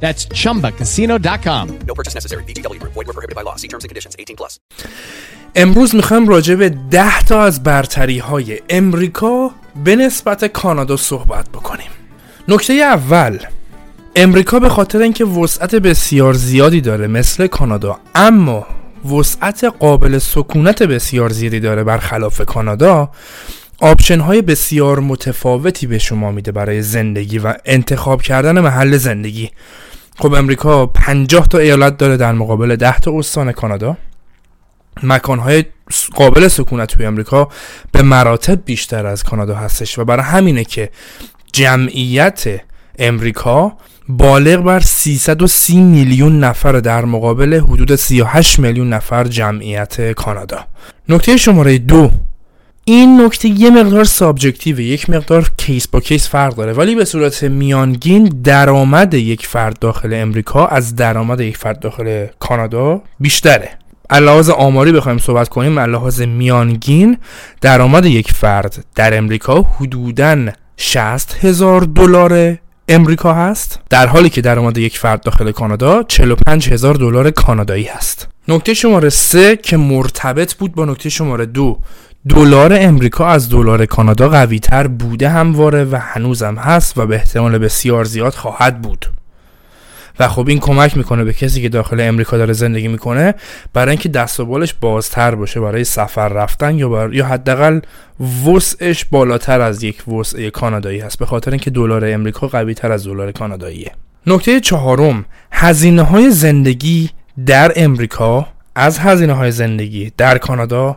That's chumbacasino.com. No purchase necessary. VGW. Void where prohibited by law. See terms and conditions. 18 plus. امروز می‌خوایم راجع به ده تا از برتری های امریکا به نسبت کانادا صحبت بکنیم نکته اول امریکا به خاطر اینکه وسعت بسیار زیادی داره مثل کانادا اما وسعت قابل سکونت بسیار زیادی داره برخلاف کانادا option های بسیار متفاوتی به شما میده برای زندگی و انتخاب کردن محل زندگی. خب امریکا 50 تا ایالت داره در مقابل 10 تا استان کانادا. مکانهای قابل سکونت توی امریکا به مراتب بیشتر از کانادا هستش و برای همینه که جمعیت امریکا بالغ بر 330 میلیون نفر در مقابل حدود 38 میلیون نفر جمعیت کانادا. نکته شماره دو این نکته یه مقدار subjective ه یک مقدار case با case فرق داره. ولی به صورت میانگین درآمد یک فرد داخل امریکا از درآمد یک فرد داخل کانادا بیشتره. لحاظ آماری بخوایم صحبت کنیم لحاظ میانگین درآمد یک فرد در امریکا حدوداً 60 هزار دلار امریکا هست. در حالی که درآمد یک فرد داخل کانادا 45 هزار دلار کانادایی هست. نکته شماره سه که مرتبط بود با نکته شماره دو. دلار امریکا از دلار کانادا قوی تر بوده همواره و هنوزم هست و به احتمال بسیار زیاد خواهد بود. و خب این کمک می‌کنه به کسی که داخل امریکا داره زندگی می‌کنه برای اینکه دست و بالش بازتر باشه برای سفر رفتن یا بر... یا حداقل وسعش بالاتر از یک وسع کانادایی هست به خاطر اینکه دلار امریکا قوی تر از دلار کاناداییه. نکته چهارم هزینه های زندگی در امریکا از هزینه های زندگی در کانادا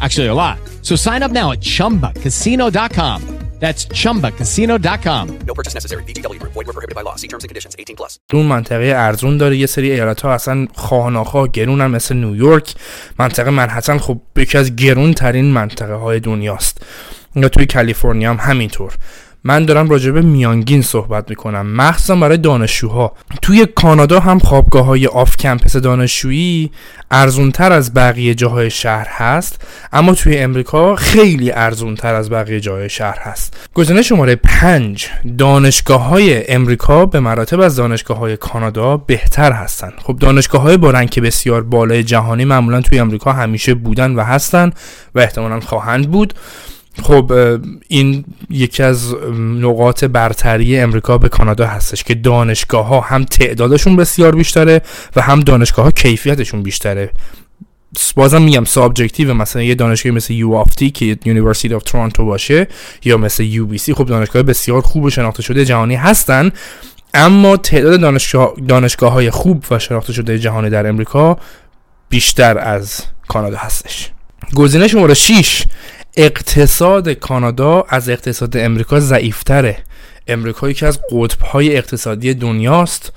Actually, a lot. So sign up now at chumbacasino.com. That's chumbacasino.com. No purchase necessary. BGW. Void were prohibited by law. See terms and conditions. 18 plus. اون منطقه ارزون داره یه سری ایالت ها اصلا خواهناخواه گرونن مثل نیویورک منطقه منحتن خب یکی از گرون ترین منطقه های دنیاست یا توی کالیفرنیا هم همینطور من دارم راجع به میانگین صحبت می‌کنم. مخصوصا برای دانشجوها. توی کانادا هم خوابگاه های آف کمپس دانشجویی ارزونتر از بقیه جاهای شهر هست اما توی امریکا خیلی ارزونتر از بقیه جاهای شهر هست. گزینه شماره پنج دانشگاه های امریکا به مراتب از دانشگاه های کانادا بهتر هستند. خب دانشگاه های با رنگ بسیار بالای جهانی معمولا توی امریکا همیشه بودن و هستن و احتمالا خواهند بود. خب این یکی از نقاط برتری امریکا به کانادا هستش که دانشگاه ها هم تعدادشون بسیار بیشتره و هم دانشگاه ها کیفیتشون بیشتره. بازم میگم subjective مثلا یه دانشگاه مثل U of T که University of Toronto باشه یا مثل UBC خب دانشگاه بسیار خوب و شناخته شده جهانی هستن. اما تعداد دانشگاه, دانشگاه های خوب و شناخته شده جهانی در امریکا بیشتر از کانادا هستش. گزینه شماره 6 اقتصاد کانادا از اقتصاد امریکا ضعیفتره. امریکا یکی از قطبهای اقتصادی دنیاست.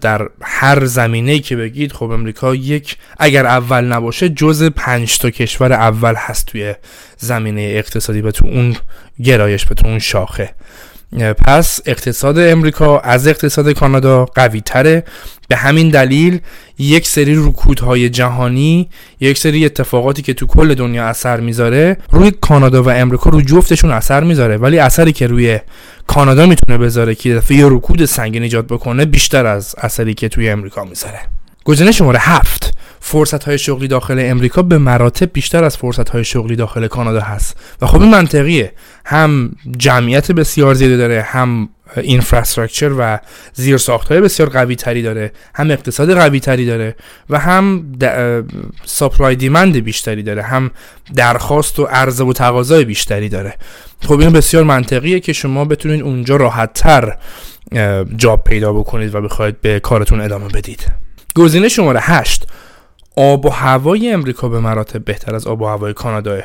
در هر زمینه که بگید خب امریکا یک اگر اول نباشه جز پنج تا کشور اول هست توی زمینه اقتصادی به تو اون گرایش به تو اون شاخه. پس اقتصاد امریکا از اقتصاد کانادا قوی تره به همین دلیل یک سری رکودهای جهانی یک سری اتفاقاتی که تو کل دنیا اثر می‌ذاره روی کانادا و امریکا رو جفتشون اثر می‌ذاره. ولی اثری که روی کانادا می‌تونه بذاره که دفعه رکود سنگین ایجاد بکنه بیشتر از اثری که توی امریکا می‌ذاره. گزینه شماره هفت. فرصت های شغلی داخل امریکا به مراتب بیشتر از فرصت های شغلی داخل کانادا هست. و خب این منطقیه. هم جمعیت بسیار زیادی داره هم اینفراستراکچر و زیر های بسیار قوی تری داره هم اقتصاد قوی تری داره و هم سپلای دیمند بیشتری داره هم درخواست و عرضه و تقاضای بیشتری داره. خب این بسیار منطقیه که شما بتونید اونجا راحت تر job پیدا بکنید و بخواید به کارتون ادامه بدید. گزینه شماره هشت. آب و هوای امریکا به مراتب بهتر از آب و هوای کانادا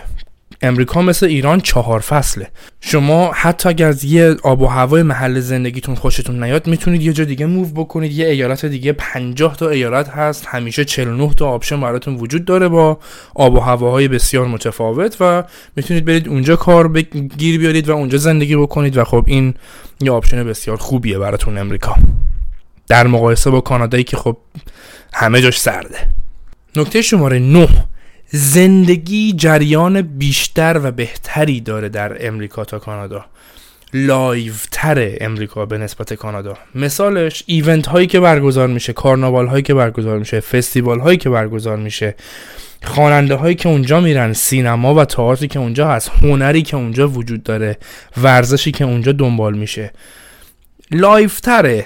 امریکا مثل ایران چهار فصله. شما حتی اگر از یه آب و هوای محل زندگیتون خوشتون نیاد می‌تونید یه جا دیگه move بکنید. یه ایالت دیگه 50 تا ایالت هست. همیشه 49 تا option براتون وجود داره با آب و هواهای بسیار متفاوت و می‌تونید برید اونجا کار گیر بیارید و اونجا زندگی بکنید و خب این یه option بسیار خوبیه براتون امریکا. در مقایسه با کانادایی که خب همه جاش سرده. نکته شماره 9 زندگی جریان بیشتر و بهتری داره در امریکا تا کانادا. live تر امریکا به نسبت کانادا. مثالش event هایی که برگزار میشه کارناوال هایی که برگزار میشه فستیوال هایی که برگزار میشه خواننده هایی که اونجا میرن سینما و تئاتری که اونجا هست هنری که اونجا وجود داره ورزشی که اونجا دنبال میشه. لایف تره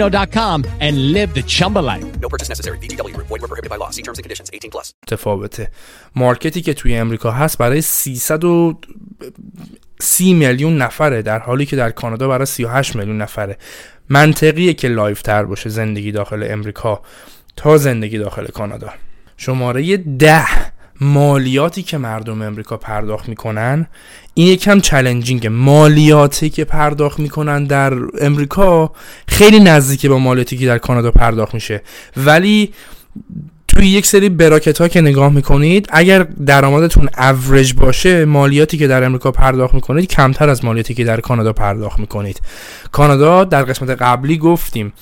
and live the Chumba life. No purchase necessary. VGW. Void where prohibited by law. See terms and conditions. 18 plus. متفاوته. market ی که توی امریکا هست برای 330 میلیون نفره در حالی که در کانادا برای 38 میلیون نفره. منطقیه که live تر باشه زندگی داخل امریکا تا زندگی داخل کانادا. شماره ده مالیاتی که مردم امریکا پرداخت می‌کنن این یکم challenging ه مالیاتی که پرداخت می‌کنن در امریکا خیلی نزدیکه با مالیاتی که در کانادا پرداخت میشه. ولی توی یک سری براکت ها که نگاه می‌کنید اگر درآمدتون اوریج باشه مالیاتی که در امریکا پرداخت می‌کنید کمتر از مالیاتی که در کانادا پرداخت می‌کنید. کانادا در قسمت قبلی گفتیم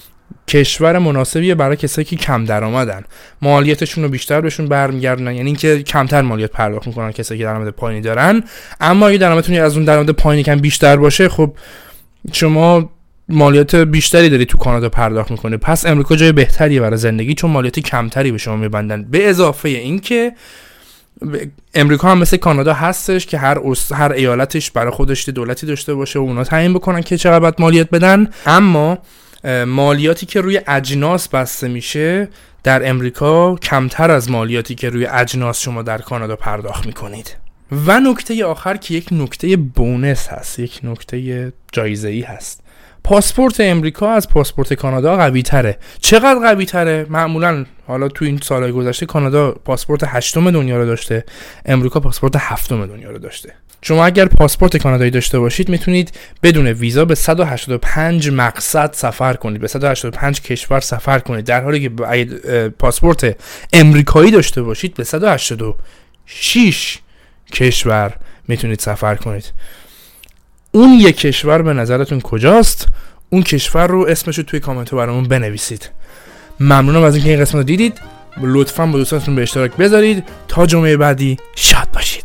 کشور مناسبیه برای کسایی که کم درآمدن. مالیاتشون رو بیشتر بهشون برمیگردونن. یعنی اینکه کمتر مالیات پرداخت می‌کنن کسایی که درآمد پایینی دارن. اما اگه درآمدتون از اون درآمد پایینی کم بیشتر باشه خب شما مالیات بیشتری داری تو کانادا پرداخت می‌کنه پس امریکا جای بهتری برای زندگی چون مالیات کمتری به شما میبندن. به اضافه اینکه امریکا هم مثل کانادا هستش که هر هر ایالتش برای خودش دولتی داشته باشه و اونا تعیین بکنن که چقدر مالیات بدن. اما مالیاتی که روی اجناس بسته میشه در امریکا کمتر از مالیاتی که روی اجناس شما در کانادا پرداخت می‌کنید. و نکته آخر که یک نکته بونس هست یک نکته جایزه ای هست. پاسپورت امریکا از پاسپورت کانادا قوی تره چقدر قوی تره معمولا حالا تو این سالهای گذشته کانادا پاسپورت هشتم دنیا رو داشته امریکا پاسپورت هفتم دنیا رو داشته. شما اگر پاسپورت کانادایی داشته باشید می‌تونید بدون ویزا به 185 مقصد سفر کنید. به 185 کشور سفر کنید. در حالی که پاسپورت امریکایی داشته باشید به 186 کشور می‌تونید سفر کنید. اون یک کشور به نظرتون کجاست؟ اون کشور رو اسمش رو توی کامنت رو برامون بنویسید. ممنونم از اینکه این قسمت رو دیدید. لطفا با دوستانتون به اشتراک بذارید. تا جمعه بعدی شاد باشید.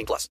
18 plus.